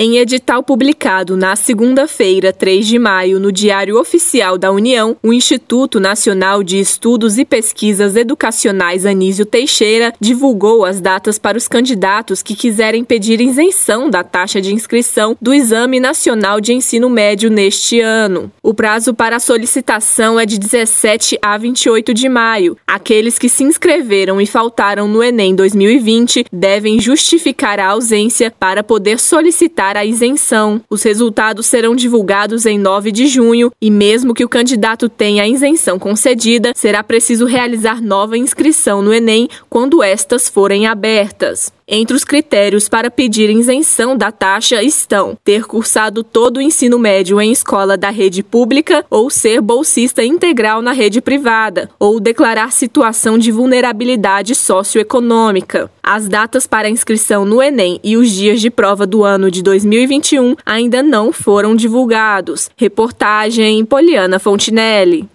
Em edital publicado na segunda-feira, 3 de maio, no Diário Oficial da União, o Instituto Nacional de Estudos e Pesquisas Educacionais Anísio Teixeira divulgou as datas para os candidatos que quiserem pedir isenção da taxa de inscrição do Exame Nacional de Ensino Médio neste ano. O prazo para a solicitação é de 17 a 28 de maio. Aqueles que se inscreveram e faltaram no Enem 2020 devem justificar a ausência para poder solicitar a isenção. Os resultados serão divulgados em 9 de junho e, mesmo que o candidato tenha a isenção concedida, será preciso realizar nova inscrição no Enem quando estas forem abertas. Entre os critérios para pedir isenção da taxa estão ter cursado todo o ensino médio em escola da rede pública ou ser bolsista integral na rede privada, ou declarar situação de vulnerabilidade socioeconômica. As datas para inscrição no Enem e os dias de prova do ano de 2021 ainda não foram divulgados. Reportagem Poliana Fontinelli.